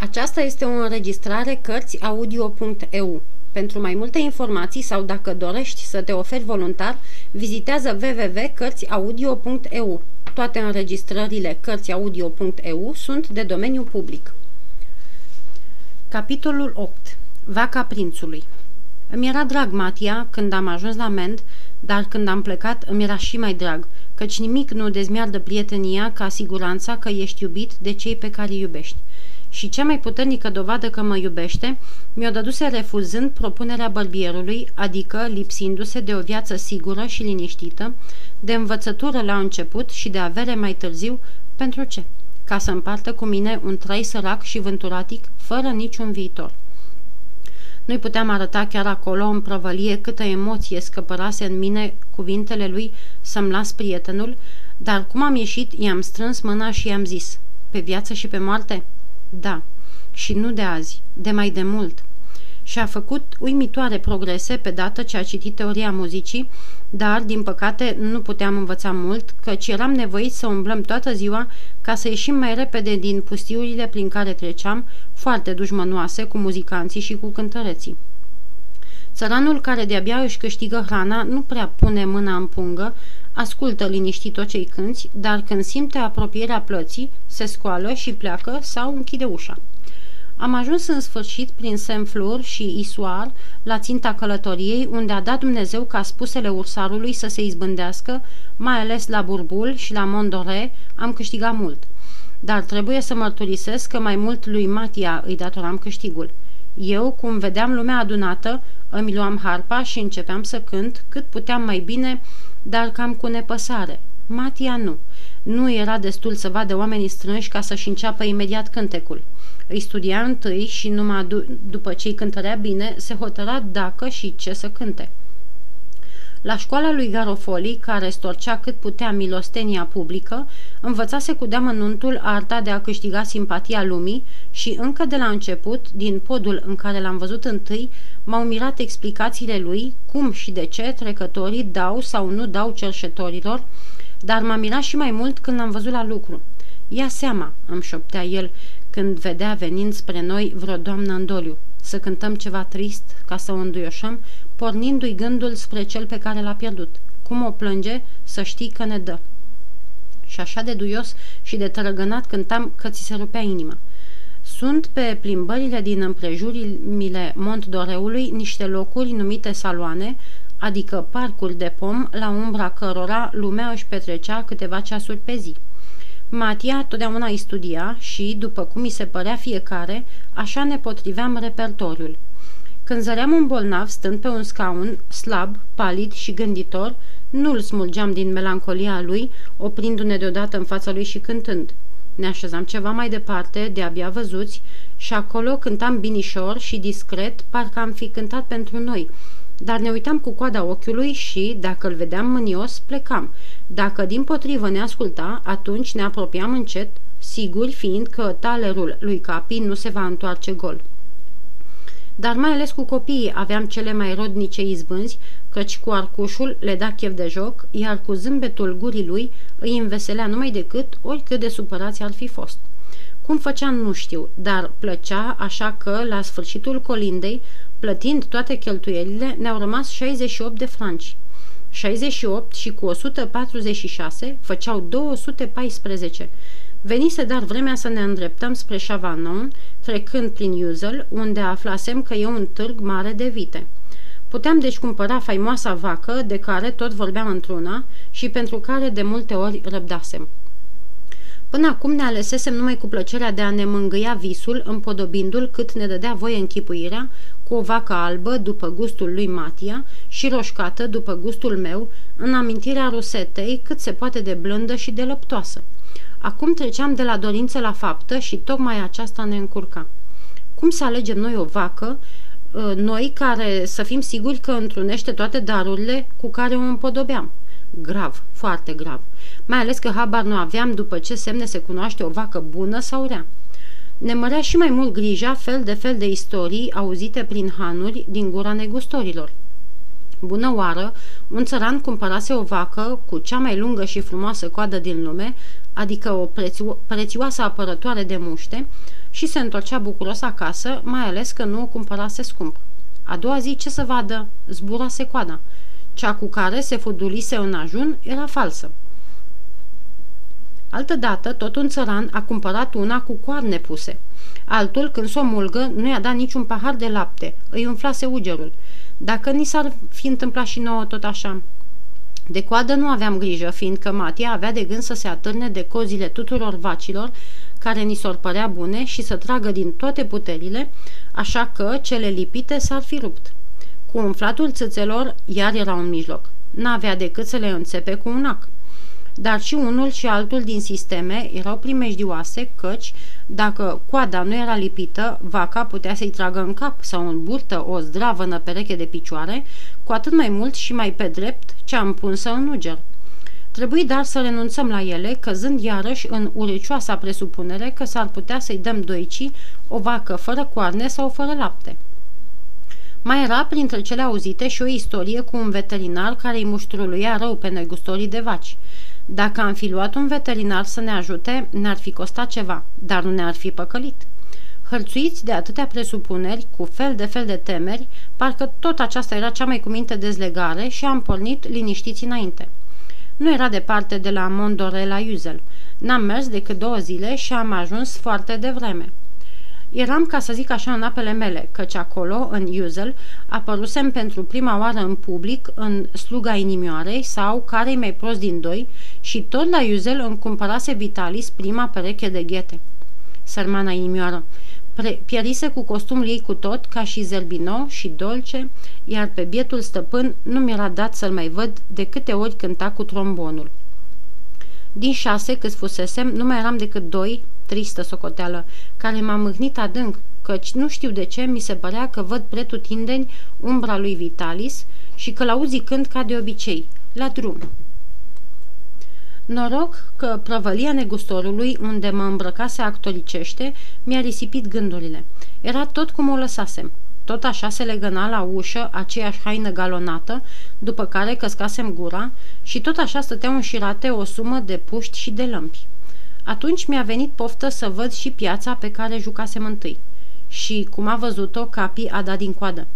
Aceasta este o înregistrare Cărțiaudio.eu. Pentru mai multe informații sau dacă dorești să te oferi voluntar, vizitează www.cărțiaudio.eu. Toate înregistrările Cărțiaudio.eu sunt de domeniu public. Capitolul 8. Vaca prințului Îmi era drag Matia când am ajuns la Mend, dar când am plecat îmi era și mai drag, căci nimic nu dezmiardă prietenia ca siguranța că ești iubit de cei pe care îi iubești și cea mai puternică dovadă că mă iubește mi-o dăduse refuzând propunerea bărbierului, adică lipsindu-se de o viață sigură și liniștită, de învățătură la început și de avere mai târziu, pentru ce? Ca să împartă cu mine un trai sărac și vânturatic, fără niciun viitor. Nu-i puteam arăta chiar acolo, în prăvălie, câtă emoție scăpărase în mine cuvintele lui să-mi las prietenul, dar cum am ieșit, i-am strâns mâna și i-am zis, pe viață și pe moarte? Da, și nu de azi, de mai de mult. Și a făcut uimitoare progrese pe dată ce a citit teoria muzicii, dar, din păcate, nu puteam învăța mult, căci eram nevoit să umblăm toată ziua ca să ieșim mai repede din pustiurile prin care treceam, foarte dușmănoase cu muzicanții și cu cântăreții. Țăranul care de-abia își câștigă hrana nu prea pune mâna în pungă, ascultă liniștit tot ce-i cânti, dar când simte apropierea plății, se scoală și pleacă sau închide ușa. Am ajuns în sfârșit prin Semflur și Isuar la ținta călătoriei, unde a dat Dumnezeu ca spusele ursarului să se izbândească, mai ales la Burbul și la Mondore, am câștigat mult. Dar trebuie să mărturisesc că mai mult lui Matia îi datoram câștigul. Eu, cum vedeam lumea adunată, îmi luam harpa și începeam să cânt cât puteam mai bine, dar cam cu nepăsare. Matia nu. Nu era destul să vadă oamenii strânși ca să-și înceapă imediat cântecul. Îi studia întâi și numai după ce îi cântărea bine, se hotăra dacă și ce să cânte. La școala lui Garofoli, care storcea cât putea milostenia publică, învățase cu deamănuntul arta de a câștiga simpatia lumii și încă de la început, din podul în care l-am văzut întâi, m-au mirat explicațiile lui, cum și de ce trecătorii dau sau nu dau cerșetorilor, dar m-a mirat și mai mult când l-am văzut la lucru. Ia seama, îmi șoptea el, când vedea venind spre noi vreo doamnă în doliu, să cântăm ceva trist ca să o înduioșăm, pornindu-i gândul spre cel pe care l-a pierdut. Cum o plânge, să știi că ne dă. Și așa de duios și de tărăgănat cântam că ți se rupea inima. Sunt pe plimbările din împrejurimile Mont Doreului niște locuri numite saloane, adică parcuri de pom la umbra cărora lumea își petrecea câteva ceasuri pe zi. Matia totdeauna îi studia și, după cum îi se părea fiecare, așa ne potriveam repertoriul. Când zăream un bolnav stând pe un scaun, slab, palid și gânditor, nu-l smulgeam din melancolia lui, oprindu-ne deodată în fața lui și cântând. Ne așezam ceva mai departe, de-abia văzuți, și acolo cântam binișor și discret, parcă am fi cântat pentru noi, dar ne uitam cu coada ochiului și, dacă îl vedeam mânios, plecam. Dacă din potrivă ne asculta, atunci ne apropiam încet, siguri fiind că talerul lui Capi nu se va întoarce gol. Dar mai ales cu copiii aveam cele mai rodnice izbânzi, căci cu arcușul le da chef de joc, iar cu zâmbetul gurii lui îi înveselea numai decât oricât de supărați ar fi fost. Cum făcea nu știu, dar plăcea așa că, la sfârșitul colindei, plătind toate cheltuielile, ne-au rămas 68 de franci. 68 și cu 146 făceau 214. Venise dar vremea să ne îndreptăm spre Chavanon, trecând prin Iuzel, unde aflasem că e un târg mare de vite. Puteam deci cumpăra faimoasa vacă, de care tot vorbeam într-una și pentru care de multe ori răbdasem. Până acum ne alesesem numai cu plăcerea de a ne mângâia visul, împodobindu-l cât ne dădea voie închipuirea, cu o vacă albă după gustul lui Matia și roșcată după gustul meu, în amintirea rosetei cât se poate de blândă și de lăptoasă. Acum treceam de la dorință la faptă și tocmai aceasta ne încurca. Cum să alegem noi o vacă, ă, noi care să fim siguri că întrunește toate darurile cu care o împodobeam? Grav, foarte grav. Mai ales că habar nu aveam după ce semne se cunoaște o vacă bună sau rea. Ne mărea și mai mult grija fel de fel de istorii auzite prin hanuri din gura negustorilor. Bună oară, un țăran cumpărase o vacă cu cea mai lungă și frumoasă coadă din lume, adică o prețio- prețioasă apărătoare de muște, și se întorcea bucuros acasă, mai ales că nu o cumpărase scump. A doua zi, ce să vadă? Zburase coada. Cea cu care se fudulise în ajun era falsă. Altădată, tot un țăran a cumpărat una cu coarne puse. Altul, când s-o mulgă, nu i-a dat niciun pahar de lapte, îi umflase ugerul. Dacă ni s-ar fi întâmplat și nouă tot așa. De coadă nu aveam grijă, fiindcă Matia avea de gând să se atârne de cozile tuturor vacilor care ni s-or părea bune și să tragă din toate puterile, așa că cele lipite s-ar fi rupt. Cu umflatul țâțelor, iar era un mijloc. N-avea decât să le înțepe cu un ac. Dar și unul și altul din sisteme erau primejdioase, căci, dacă coada nu era lipită, vaca putea să-i tragă în cap sau în burtă o zdravănă pereche de picioare, cu atât mai mult și mai pe drept cea împunsă în uger. Trebuie dar să renunțăm la ele, căzând iarăși în uricioasa presupunere că s-ar putea să-i dăm doicii o vacă fără coarne sau fără lapte. Mai era printre cele auzite și o istorie cu un veterinar care îi muștruluia rău pe negustorii de vaci. Dacă am fi luat un veterinar să ne ajute, ne-ar fi costat ceva, dar nu ne-ar fi păcălit. Hărțuiți de atâtea presupuneri, cu fel de fel de temeri, parcă tot aceasta era cea mai cuminte dezlegare și am pornit liniștiți înainte. Nu era departe de la Mondore la Iuzel. N-am mers decât două zile și am ajuns foarte devreme. Eram, ca să zic așa, în apele mele, căci acolo, în Iuzel, apărusem pentru prima oară în public în sluga inimioarei sau care mai prost din doi și tot la Iuzel îmi cumpărase Vitalis prima pereche de ghete. Sărmana inimioară, pierise cu costumul ei cu tot, ca și Zerbino și Dolce, iar pe bietul stăpân nu mi-era dat să-l mai văd de câte ori cânta cu trombonul. Din șase, cât fusesem, nu mai eram decât doi, tristă socoteală, care m-a mâhnit adânc, căci nu știu de ce mi se părea că văd pretutindeni umbra lui Vitalis și că l-auzi zicând ca de obicei, la drum. Noroc că prăvălia negustorului, unde mă îmbrăcase actoricește, mi-a risipit gândurile. Era tot cum o lăsasem. Tot așa se legăna la ușă aceeași haină galonată, după care căscasem gura și tot așa stăteau înșirate o sumă de puști și de lămpi. Atunci mi-a venit poftă să văd și piața pe care jucasem întâi. Și, cum a văzut-o, Capi a dat din coadă.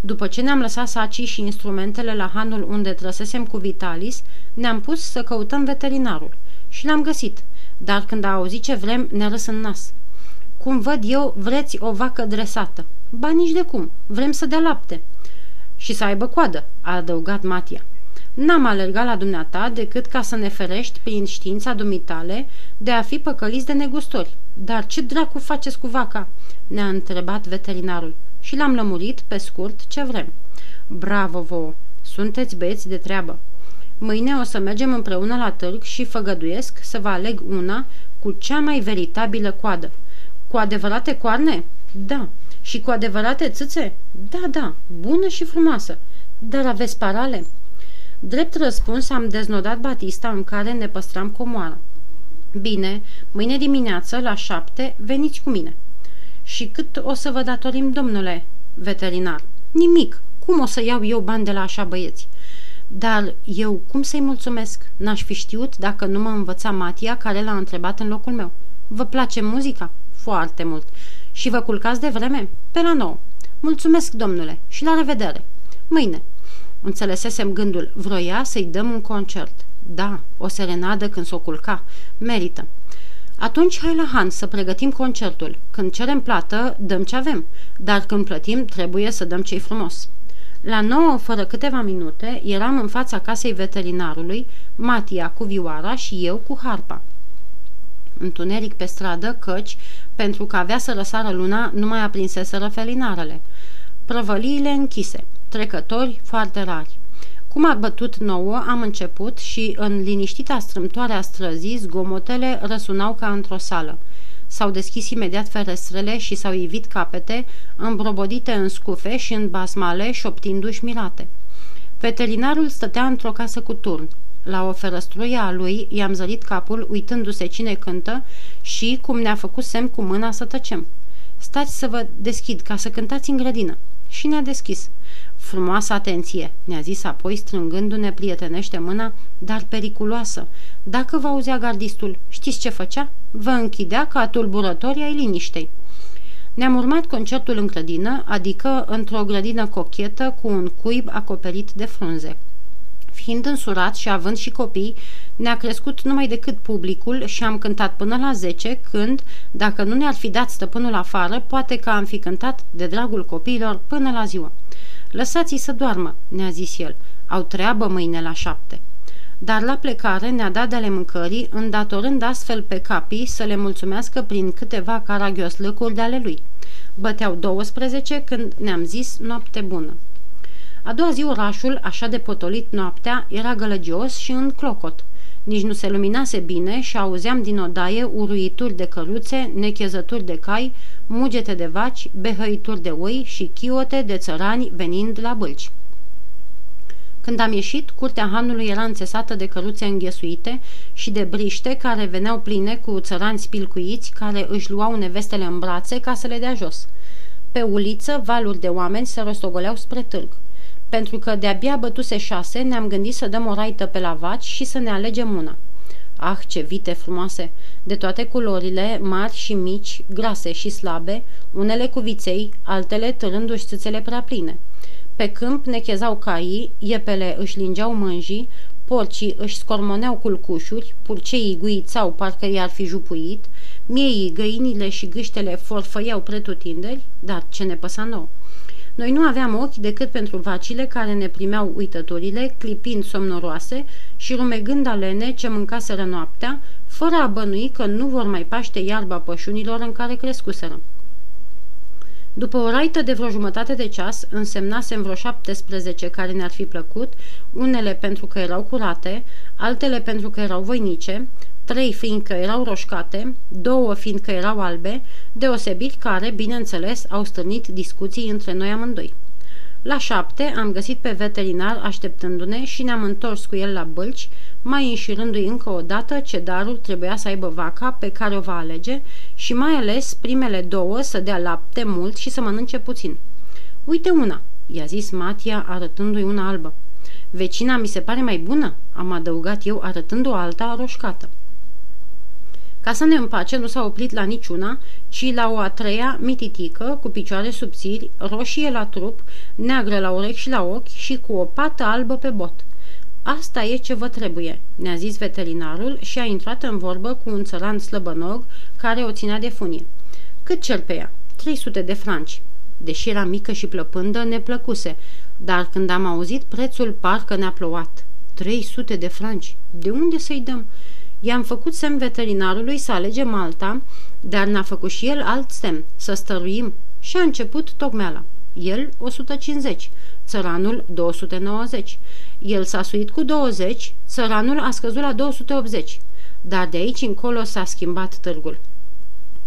După ce ne-am lăsat sacii și instrumentele la hanul unde trăsesem cu Vitalis, ne-am pus să căutăm veterinarul. Și l-am găsit, dar când a auzit ce vrem, ne-a râs în nas. Cum văd eu, vreți o vacă dresată. Ba nici de cum, vrem să dea lapte. Și să aibă coadă, a adăugat Matia. N-am alergat la dumneata decât ca să ne ferești prin știința dumitale de a fi păcăliți de negustori. Dar ce dracu faceți cu vaca?" ne-a întrebat veterinarul și l-am lămurit pe scurt ce vrem. Bravo vouă! Sunteți băieți de treabă! Mâine o să mergem împreună la târg și făgăduiesc să vă aleg una cu cea mai veritabilă coadă. Cu adevărate coarne? Da. Și cu adevărate țâțe? Da, da, bună și frumoasă. Dar aveți parale? Drept răspuns am deznodat Batista în care ne păstram comoara. Bine, mâine dimineață, la șapte, veniți cu mine. Și cât o să vă datorim, domnule veterinar? Nimic. Cum o să iau eu bani de la așa băieți? Dar eu cum să-i mulțumesc? N-aș fi știut dacă nu mă învăța Matia care l-a întrebat în locul meu. Vă place muzica? Foarte mult. Și vă culcați de vreme? Pe la nouă. Mulțumesc, domnule, și la revedere. Mâine. Înțelesesem gândul, vroia să-i dăm un concert. Da, o serenadă când s-o culca. Merită. Atunci hai la Han să pregătim concertul. Când cerem plată, dăm ce avem, dar când plătim, trebuie să dăm ce frumos. La nouă, fără câteva minute, eram în fața casei veterinarului, Matia cu vioara și eu cu harpa. Întuneric pe stradă, căci, pentru că avea să răsară luna, nu mai aprinseseră felinarele. Prăvăliile închise, trecători foarte rari. Cum a bătut nouă, am început și, în liniștita strâmtoare a străzii, zgomotele răsunau ca într-o sală. S-au deschis imediat ferestrele și s-au ivit capete, îmbrobodite în scufe și în basmale, șoptindu-și mirate. Veterinarul stătea într-o casă cu turn. La o ferăstruie a lui i-am zărit capul uitându-se cine cântă și, cum ne-a făcut semn cu mâna, să tăcem. Stați să vă deschid ca să cântați în grădină. Și ne-a deschis. Frumoasă atenție, ne-a zis apoi strângându-ne prietenește mâna, dar periculoasă. Dacă vă auzea gardistul, știți ce făcea? Vă închidea ca tulburătorii ai liniștei. Ne-am urmat concertul în grădină, adică într-o grădină cochetă cu un cuib acoperit de frunze. Fiind însurat și având și copii, ne-a crescut numai decât publicul și am cântat până la 10, când, dacă nu ne-ar fi dat stăpânul afară, poate că am fi cântat de dragul copiilor până la ziua. Lăsați-i să doarmă, ne-a zis el. Au treabă mâine la șapte. Dar la plecare ne-a dat de ale mâncării, îndatorând astfel pe capii să le mulțumească prin câteva caragioslăcuri de ale lui. Băteau 12 când ne-am zis noapte bună. A doua zi orașul, așa de potolit noaptea, era gălăgios și în clocot. Nici nu se luminase bine și auzeam din odaie uruituri de căruțe, nechezături de cai, mugete de vaci, behăituri de oi și chiote de țărani venind la bălci. Când am ieșit, curtea hanului era înțesată de căruțe înghesuite și de briște care veneau pline cu țărani spilcuiți care își luau nevestele în brațe ca să le dea jos. Pe uliță, valuri de oameni se rostogoleau spre târg. Pentru că de-abia bătuse șase, ne-am gândit să dăm o raită pe la vaci și să ne alegem una. Ah, ce vite frumoase! De toate culorile, mari și mici, grase și slabe, unele cu viței, altele târându-și țâțele prea pline. Pe câmp nechezau caii, iepele își lingeau mânjii, porcii își scormoneau culcușuri, purceii guițau parcă i-ar fi jupuit, mieii, găinile și gâștele forfăiau pretutinderi, dar ce ne păsa nou? Noi nu aveam ochi decât pentru vacile care ne primeau uitătorile, clipind somnoroase și rumegând alene ce mâncaseră noaptea, fără a bănui că nu vor mai paște iarba pășunilor în care crescuseră. După o raită de vreo jumătate de ceas, însemnasem vreo 17 care ne-ar fi plăcut, unele pentru că erau curate, altele pentru că erau voinice, trei fiindcă erau roșcate, două fiindcă erau albe, deosebiri care, bineînțeles, au stârnit discuții între noi amândoi. La șapte am găsit pe veterinar așteptându-ne și ne-am întors cu el la bălci, mai înșirându-i încă o dată ce darul trebuia să aibă vaca pe care o va alege și mai ales primele două să dea lapte mult și să mănânce puțin. Uite una, i-a zis Matia arătându-i una albă. Vecina mi se pare mai bună, am adăugat eu arătând o alta roșcată. Ca să ne împace, nu s-a oprit la niciuna, ci la o a treia mititică, cu picioare subțiri, roșie la trup, neagră la urechi și la ochi și cu o pată albă pe bot. Asta e ce vă trebuie, ne-a zis veterinarul și a intrat în vorbă cu un țăran slăbănog care o ținea de funie. Cât cer pe ea? 300 de franci. Deși era mică și plăpândă, ne plăcuse, dar când am auzit prețul, parcă ne-a plouat. 300 de franci. De unde să-i dăm? I-am făcut semn veterinarului să alegem alta, dar n-a făcut și el alt semn, să stăruim. Și a început tocmeala. El 150, țăranul 290. El s-a suit cu 20, țăranul a scăzut la 280. Dar de aici încolo s-a schimbat târgul.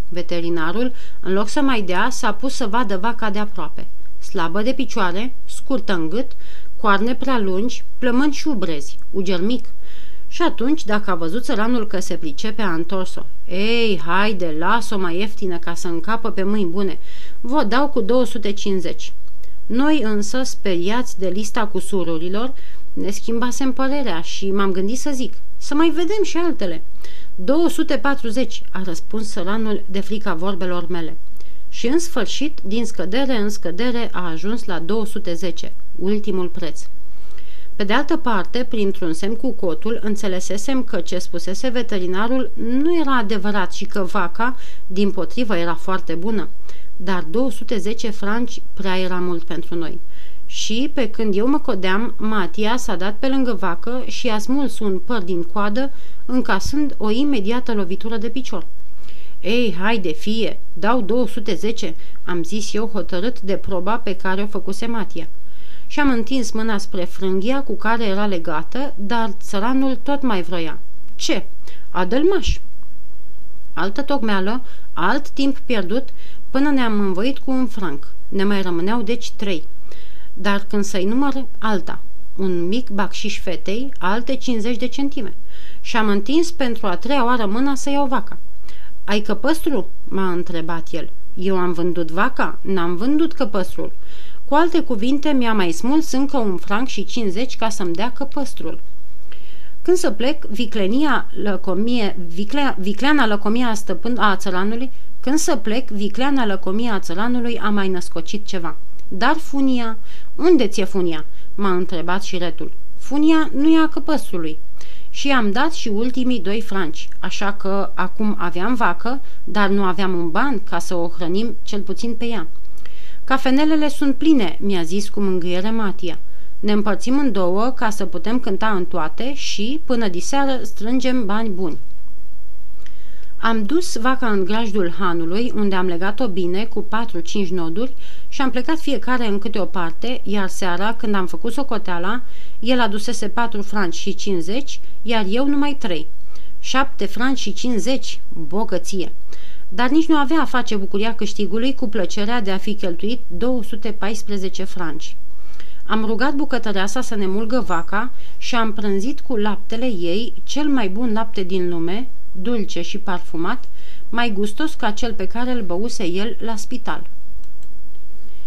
Veterinarul, în loc să mai dea, s-a pus să vadă vaca de aproape. Slabă de picioare, scurtă în gât, coarne prea lungi, plămâni și ubrezi, uger mic, și atunci, dacă a văzut țăranul că se pricepe, a întors-o. Ei, haide, las-o mai ieftină ca să încapă pe mâini bune. Vă dau cu 250. Noi însă, speriați de lista cu sururilor, ne schimbasem părerea și m-am gândit să zic, să mai vedem și altele. 240, a răspuns săranul de frica vorbelor mele. Și în sfârșit, din scădere în scădere, a ajuns la 210, ultimul preț. Pe de altă parte, printr-un semn cu cotul, înțelesesem că ce spusese veterinarul nu era adevărat și că vaca, din potrivă, era foarte bună. Dar 210 franci prea era mult pentru noi. Și, pe când eu mă codeam, Matia s-a dat pe lângă vacă și a smuls un păr din coadă, încasând o imediată lovitură de picior. Ei, haide, fie, dau 210, am zis eu hotărât de proba pe care o făcuse Matia și am întins mâna spre frânghia cu care era legată, dar țăranul tot mai vroia. Ce? Adălmaș! Altă tocmeală, alt timp pierdut, până ne-am învoit cu un franc. Ne mai rămâneau deci trei. Dar când să-i număr, alta. Un mic bacșiș fetei, alte 50 de centime. Și am întins pentru a treia oară mâna să iau vaca. Ai căpăstru?" m-a întrebat el. Eu am vândut vaca? N-am vândut căpăstrul. Cu alte cuvinte, mi-a mai smuls încă un franc și 50 ca să-mi dea căpăstrul. Când să plec, viclenia lăcomie, viclea, vicleana lăcomia stăpân a țăranului, când să plec, vicleana lăcomia a țăranului a mai născocit ceva. Dar funia, unde ți-e funia? M-a întrebat și retul. Funia nu e a căpăstrului. Și am dat și ultimii doi franci, așa că acum aveam vacă, dar nu aveam un ban ca să o hrănim cel puțin pe ea. Cafenelele sunt pline, mi-a zis cu mângâiere Matia. Ne împărțim în două ca să putem cânta în toate și, până diseară, strângem bani buni. Am dus vaca în grajdul hanului, unde am legat-o bine cu 4-5 noduri și am plecat fiecare în câte o parte, iar seara, când am făcut socoteala, el adusese 4 franci și 50, iar eu numai 3. 7 franci și 50, bogăție! Dar nici nu avea a face bucuria câștigului cu plăcerea de a fi cheltuit 214 franci. Am rugat bucătăreasa să ne mulgă vaca și am prânzit cu laptele ei cel mai bun lapte din lume, dulce și parfumat, mai gustos ca cel pe care îl băuse el la spital.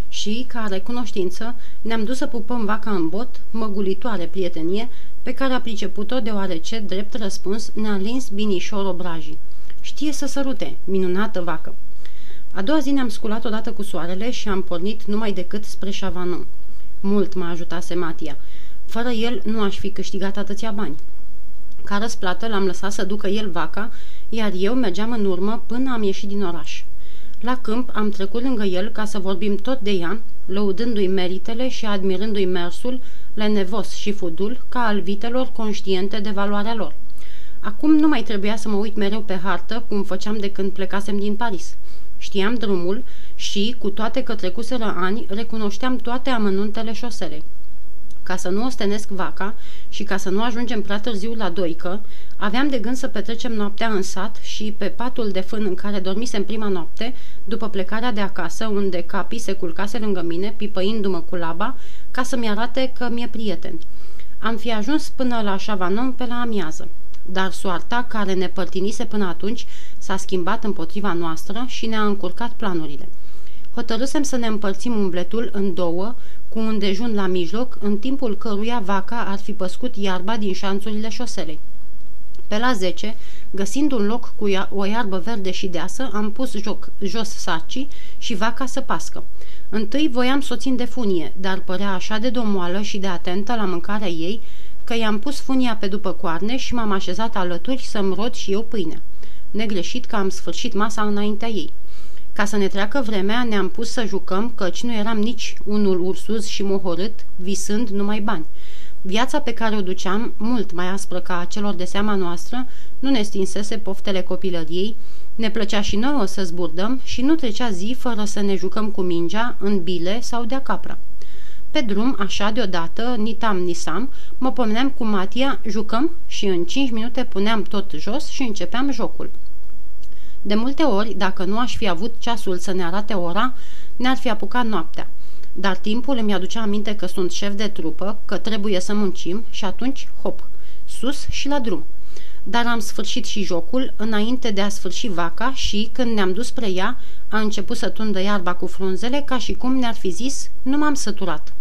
Și, ca recunoștință, ne-am dus să pupăm vaca în bot, măgulitoare prietenie, pe care a priceput-o deoarece, drept răspuns, ne-a lins binișor obrajii. Știe să sărute, minunată vacă! A doua zi ne-am sculat odată cu soarele și am pornit numai decât spre Chavanon. Mult m-a ajutat Sematia. Fără el nu aș fi câștigat atâția bani. Ca răsplată l-am lăsat să ducă el vaca, iar eu mergeam în urmă până am ieșit din oraș. La câmp am trecut lângă el ca să vorbim tot de ea, lăudându-i meritele și admirându-i mersul, lenevos și fudul, ca al vitelor conștiente de valoarea lor. Acum nu mai trebuia să mă uit mereu pe hartă, cum făceam de când plecasem din Paris. Știam drumul și, cu toate că trecuseră ani, recunoșteam toate amănuntele șoselei. Ca să nu ostenesc vaca și ca să nu ajungem prea târziu la doică, aveam de gând să petrecem noaptea în sat și pe patul de fân în care dormisem prima noapte, după plecarea de acasă, unde capii se culcase lângă mine, pipăindu-mă cu laba, ca să-mi arate că mi-e prieten. Am fi ajuns până la Chavanon pe la amiază dar soarta care ne părtinise până atunci s-a schimbat împotriva noastră și ne-a încurcat planurile. Hotărâsem să ne împărțim umbletul în două, cu un dejun la mijloc, în timpul căruia vaca ar fi păscut iarba din șanțurile șoselei. Pe la 10, găsind un loc cu o iarbă verde și deasă, am pus joc, jos sacii și vaca să pască. Întâi voiam să o țin de funie, dar părea așa de domoală și de atentă la mâncarea ei, că i-am pus funia pe după coarne și m-am așezat alături să-mi rod și eu pâine. Negreșit că am sfârșit masa înaintea ei. Ca să ne treacă vremea, ne-am pus să jucăm, căci nu eram nici unul ursuz și mohorât, visând numai bani. Viața pe care o duceam, mult mai aspră ca a celor de seama noastră, nu ne stinsese poftele copilăriei, ne plăcea și nouă să zburdăm și nu trecea zi fără să ne jucăm cu mingea, în bile sau de-a capra. Pe drum, așa deodată, ni tam ni sam, mă pomeneam cu Matia, jucăm și în cinci minute puneam tot jos și începeam jocul. De multe ori, dacă nu aș fi avut ceasul să ne arate ora, ne-ar fi apucat noaptea. Dar timpul îmi aducea aminte că sunt șef de trupă, că trebuie să muncim și atunci, hop, sus și la drum. Dar am sfârșit și jocul înainte de a sfârși vaca și, când ne-am dus spre ea, a început să tundă iarba cu frunzele ca și cum ne-ar fi zis, nu m-am săturat.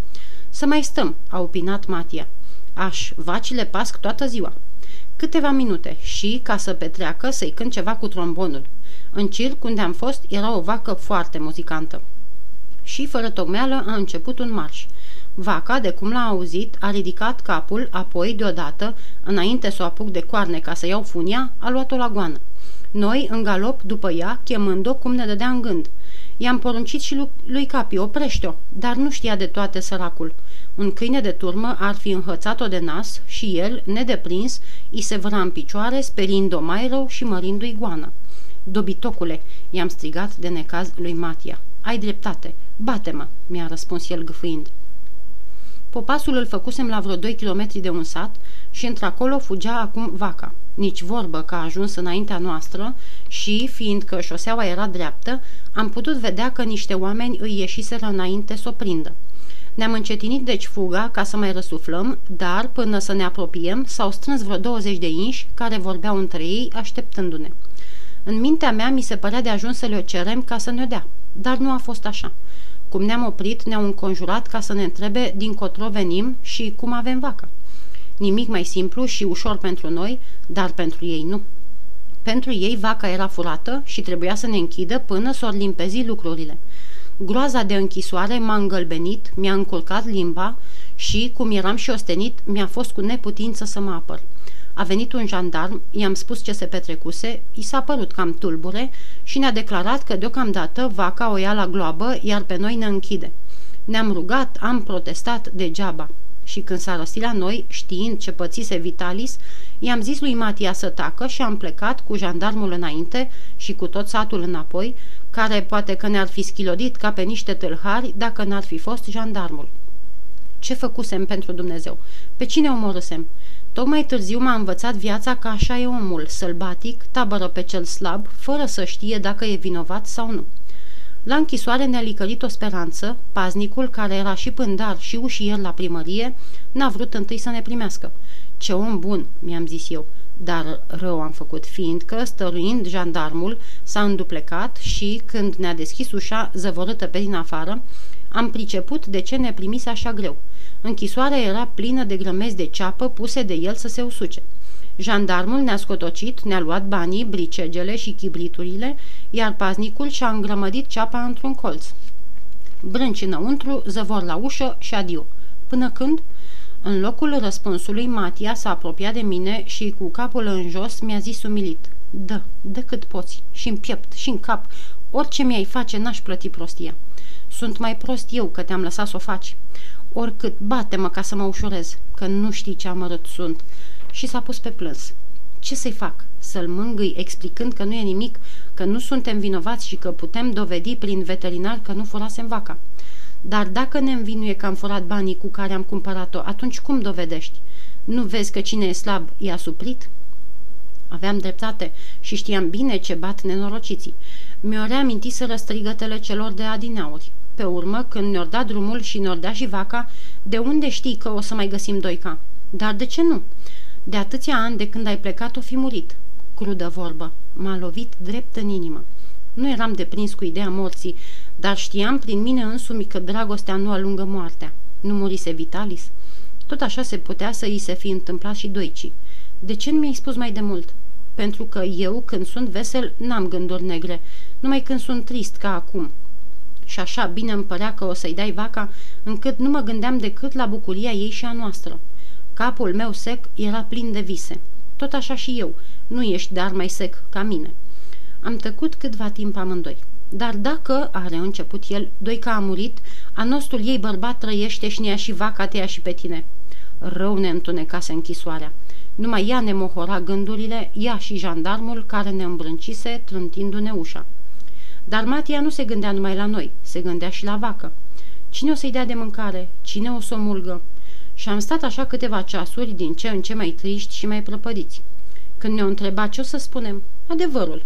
Să mai stăm, a opinat Matia. Aș, vacile pasc toată ziua. Câteva minute și, ca să petreacă, să-i cânt ceva cu trombonul. În circ unde am fost era o vacă foarte muzicantă. Și, fără tocmeală, a început un marș. Vaca, de cum l-a auzit, a ridicat capul, apoi, deodată, înainte să o apuc de coarne ca să iau funia, a luat-o la goană. Noi, în galop, după ea, chemând-o cum ne dădea în gând – I-am poruncit și lui Capi, oprește-o, dar nu știa de toate săracul. Un câine de turmă ar fi înhățat-o de nas și el, nedeprins, îi se văra în picioare, sperind-o mai rău și mărindu-i goana. Dobitocule, i-am strigat de necaz lui Matia. Ai dreptate, bate-mă, mi-a răspuns el gâfâind. Popasul îl făcusem la vreo 2 kilometri de un sat și într-acolo fugea acum vaca. Nici vorbă că a ajuns înaintea noastră și, fiindcă șoseaua era dreaptă, am putut vedea că niște oameni îi ieșiseră înainte să o prindă. Ne-am încetinit deci fuga ca să mai răsuflăm, dar până să ne apropiem s-au strâns vreo 20 de inși care vorbeau între ei așteptându-ne. În mintea mea mi se părea de ajuns să le cerem ca să ne dea, dar nu a fost așa. Cum ne-am oprit, ne-au înconjurat ca să ne întrebe din cotro venim și cum avem vaca. Nimic mai simplu și ușor pentru noi, dar pentru ei nu. Pentru ei vaca era furată și trebuia să ne închidă până s-or limpezi lucrurile. Groaza de închisoare m-a îngălbenit, mi-a încurcat limba și, cum eram și ostenit, mi-a fost cu neputință să mă apăr. A venit un jandarm, i-am spus ce se petrecuse, i s-a părut cam tulbure și ne-a declarat că deocamdată vaca o ia la gloabă, iar pe noi ne închide. Ne-am rugat, am protestat degeaba. Și când s-a răstit la noi, știind ce pățise Vitalis, i-am zis lui Matia să tacă și am plecat cu jandarmul înainte și cu tot satul înapoi, care poate că ne-ar fi schilodit ca pe niște tâlhari dacă n-ar fi fost jandarmul. Ce făcusem pentru Dumnezeu? Pe cine omorâsem? Tocmai târziu m-a învățat viața că așa e omul, sălbatic, tabără pe cel slab, fără să știe dacă e vinovat sau nu. La închisoare ne-a licărit o speranță, paznicul, care era și pândar și ușier la primărie, n-a vrut întâi să ne primească. Ce om bun, mi-am zis eu, dar rău am făcut, fiindcă, stăruind jandarmul, s-a înduplecat și, când ne-a deschis ușa zăvorâtă pe din afară, am priceput de ce ne primise așa greu. Închisoarea era plină de grămezi de ceapă puse de el să se usuce. Jandarmul ne-a scotocit, ne-a luat banii, bricegele și chibriturile, iar paznicul și-a îngrămădit ceapa într-un colț. Brânci înăuntru, zăvor la ușă și adio. Până când? În locul răspunsului, Matia s-a apropiat de mine și cu capul în jos mi-a zis umilit. Dă, dă cât poți, și în piept, și în cap, orice mi-ai face, n-aș plăti prostia. Sunt mai prost eu că te-am lăsat să o faci. Oricât, bate-mă ca să mă ușurez, că nu știi ce amărât sunt. Și s-a pus pe plâns. Ce să-i fac? Să-l mângâi explicând că nu e nimic, că nu suntem vinovați și că putem dovedi prin veterinar că nu furasem vaca. Dar dacă ne învinuie că am furat banii cu care am cumpărat-o, atunci cum dovedești? Nu vezi că cine e slab i-a suplit? Aveam dreptate și știam bine ce bat nenorociții. Mi-o reamintiseră strigătele celor de adineauri. Pe urmă, când ne-or dat drumul și ne-or da și vaca, de unde știi că o să mai găsim doica? Dar de ce nu? De atâția ani de când ai plecat o fi murit. Crudă vorbă. M-a lovit drept în inimă. Nu eram deprins cu ideea morții, dar știam prin mine însumi că dragostea nu alungă moartea. Nu murise Vitalis? Tot așa se putea să îi se fi întâmplat și doicii. De ce nu mi-ai spus mai de mult? Pentru că eu, când sunt vesel, n-am gânduri negre, numai când sunt trist ca acum. Și așa bine îmi părea că o să-i dai vaca, încât nu mă gândeam decât la bucuria ei și a noastră. Capul meu sec era plin de vise. Tot așa și eu, nu ești dar mai sec ca mine. Am tăcut câtva timp amândoi. Dar dacă, are început el, Doica a murit, a nostul ei bărbat trăiește și ne și vaca te și pe tine. Rău ne întunecase închisoarea. Numai ea ne mohora gândurile, ea și jandarmul care ne îmbrâncise trântindu-ne ușa. Dar Matia nu se gândea numai la noi, se gândea și la vacă. Cine o să-i dea de mâncare? Cine o să o mulgă? Și am stat așa câteva ceasuri, din ce în ce mai triști și mai prăpădiți. Când ne-o întreba ce o să spunem, adevărul.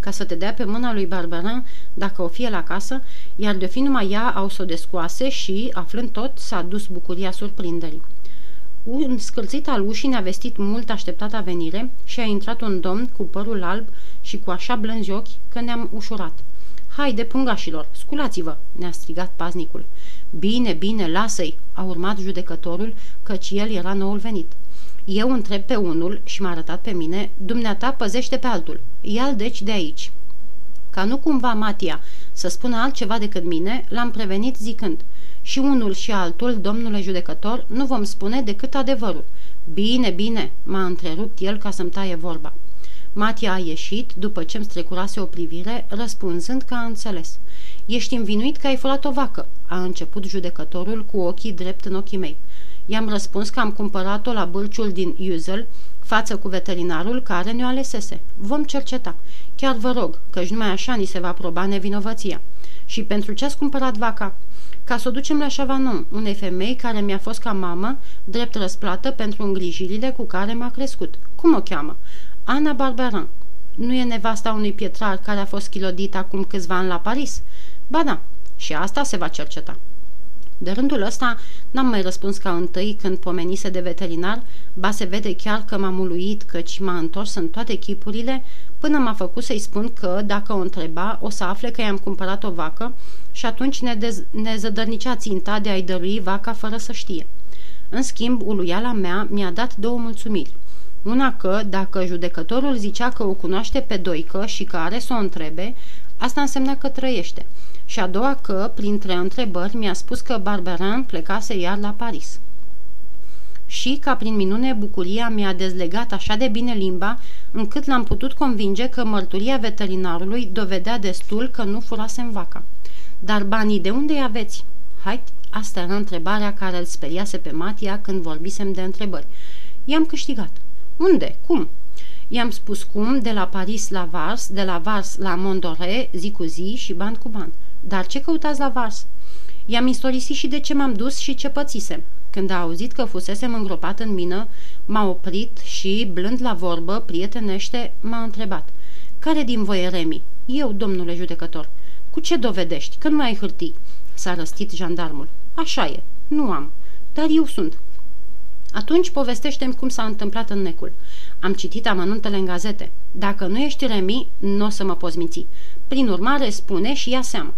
Ca să te dea pe mâna lui Barbarin dacă o fie la casă, iar de-o fi numai ea au să o descoase și, aflând tot, s-a dus bucuria surprinderii. Un scârțit al ușii ne-a vestit mult așteptata venire și a intrat un domn cu părul alb și cu așa blânzi ochi că ne-am ușurat. Haide, pungașilor, sculați-vă!" ne-a strigat paznicul. Bine, bine, lasă-i!" a urmat judecătorul, căci el era noul venit. Eu întreb pe unul și m-a arătat pe mine, dumneata păzește pe altul. Ia-l deci de aici. Ca nu cumva Matia să spună altceva decât mine, l-am prevenit zicând și unul și altul, domnule judecător, nu vom spune decât adevărul. Bine, bine, m-a întrerupt el ca să-mi taie vorba. Matia a ieșit, după ce îmi strecurase o privire, răspunzând că a înțeles. Ești învinuit că ai furat o vacă, a început judecătorul cu ochii drept în ochii mei. I-am răspuns că am cumpărat-o la bâlciul din Iuzel, față cu veterinarul care ne-o alesese. Vom cerceta. Chiar vă rog, căci numai așa ni se va proba nevinovăția. Și pentru ce ați cumpărat vaca? Ca să o ducem la Chavanon, unei femei care mi-a fost ca mamă, drept răsplată pentru îngrijirile cu care m-a crescut. Cum o cheamă? Ana Barberin. Nu e nevasta unui pietrar care a fost chilodit acum câțiva ani la Paris? Ba da, și asta se va cerceta. De rândul ăsta n-am mai răspuns ca întâi când pomenise de veterinar, ba se vede chiar că m-am uluit căci m-a întors în toate chipurile până m-a făcut să-i spun că, dacă o întreba, o să afle că i-am cumpărat o vacă și atunci ne, dez- ne zădărnicea ținta de a-i dărui vaca fără să știe. În schimb, uluiala mea mi-a dat două mulțumiri. Una că, dacă judecătorul zicea că o cunoaște pe Doică și că are să o întrebe, asta însemna că trăiește. Și a doua că, printre întrebări, mi-a spus că Barberin plecase iar la Paris. Și, ca prin minune, bucuria mi-a dezlegat așa de bine limba, încât l-am putut convinge că mărturia veterinarului dovedea destul că nu furasem vaca. Dar banii de unde aveți? Hai, asta era întrebarea care îl speriase pe Matia când vorbisem de întrebări. I-am câștigat. Unde? Cum? I-am spus cum, de la Paris la Vars, de la Vars la Mondore, zi cu zi și ban cu ban. Dar ce căutați la Vars? I-am istorisit și de ce m-am dus și ce pățisem. Când a auzit că fusesem îngropat în mină, m-a oprit și, blând la vorbă, prietenește, m-a întrebat. Care din voi e Remi? Eu, domnule judecător. Cu ce dovedești? Că nu ai hârtii? S-a răstit jandarmul. Așa e. Nu am. Dar eu sunt. Atunci povestește-mi cum s-a întâmplat în necul. Am citit amănuntele în gazete. Dacă nu ești Remi, nu o să mă poți minți. Prin urmare, spune și ia seama.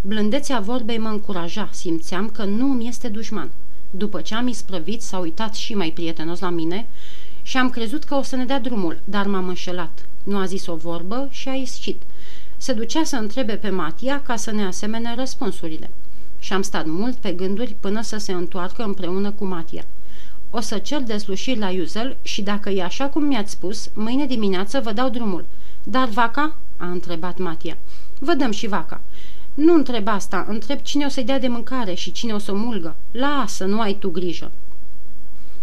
Blândețea vorbei mă încuraja, simțeam că nu mi este dușman. După ce am isprăvit, s-a uitat și mai prietenos la mine și am crezut că o să ne dea drumul, dar m-am înșelat. Nu a zis o vorbă și a ieșit. Se ducea să întrebe pe Matia ca să ne asemene răspunsurile. Și am stat mult pe gânduri până să se întoarcă împreună cu Matia. O să cer deslușiri la Iuzel și dacă e așa cum mi-ați spus, mâine dimineață vă dau drumul. Dar vaca? a întrebat Matia. Vă dăm și vaca. Nu întreb asta, întreb cine o să-i dea de mâncare și cine o să o mulgă. Lasă, nu ai tu grijă.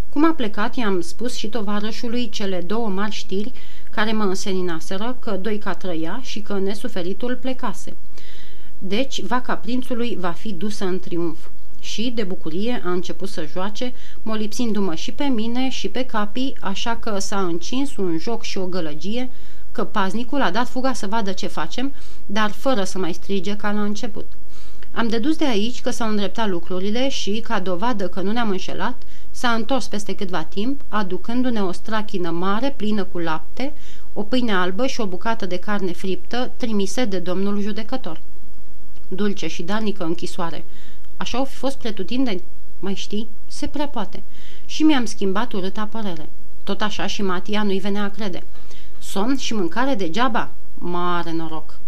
Cum a plecat, i-am spus și tovarășului cele două mari știri care mă înseninaseră că Doica trăia și că nesuferitul plecase. Deci, vaca prințului va fi dusă în triumf. Și, de bucurie, a început să joace, molipsindu-mă și pe mine și pe capii, așa că s-a încins un joc și o gălăgie, că paznicul a dat fuga să vadă ce facem, dar fără să mai strige ca la început. Am dedus de aici că s-au îndreptat lucrurile și, ca dovadă că nu ne-am înșelat, s-a întors peste câtva timp, aducându-ne o strachină mare, plină cu lapte, o pâine albă și o bucată de carne friptă, trimise de domnul judecător. Dulce și darnică închisoare. Așa au fi fost pretutindeni, mai știi? Se prea poate. Și mi-am schimbat urâta părere. Tot așa și Matia nu-i venea a crede. Somn și mâncare degeaba? Mare noroc!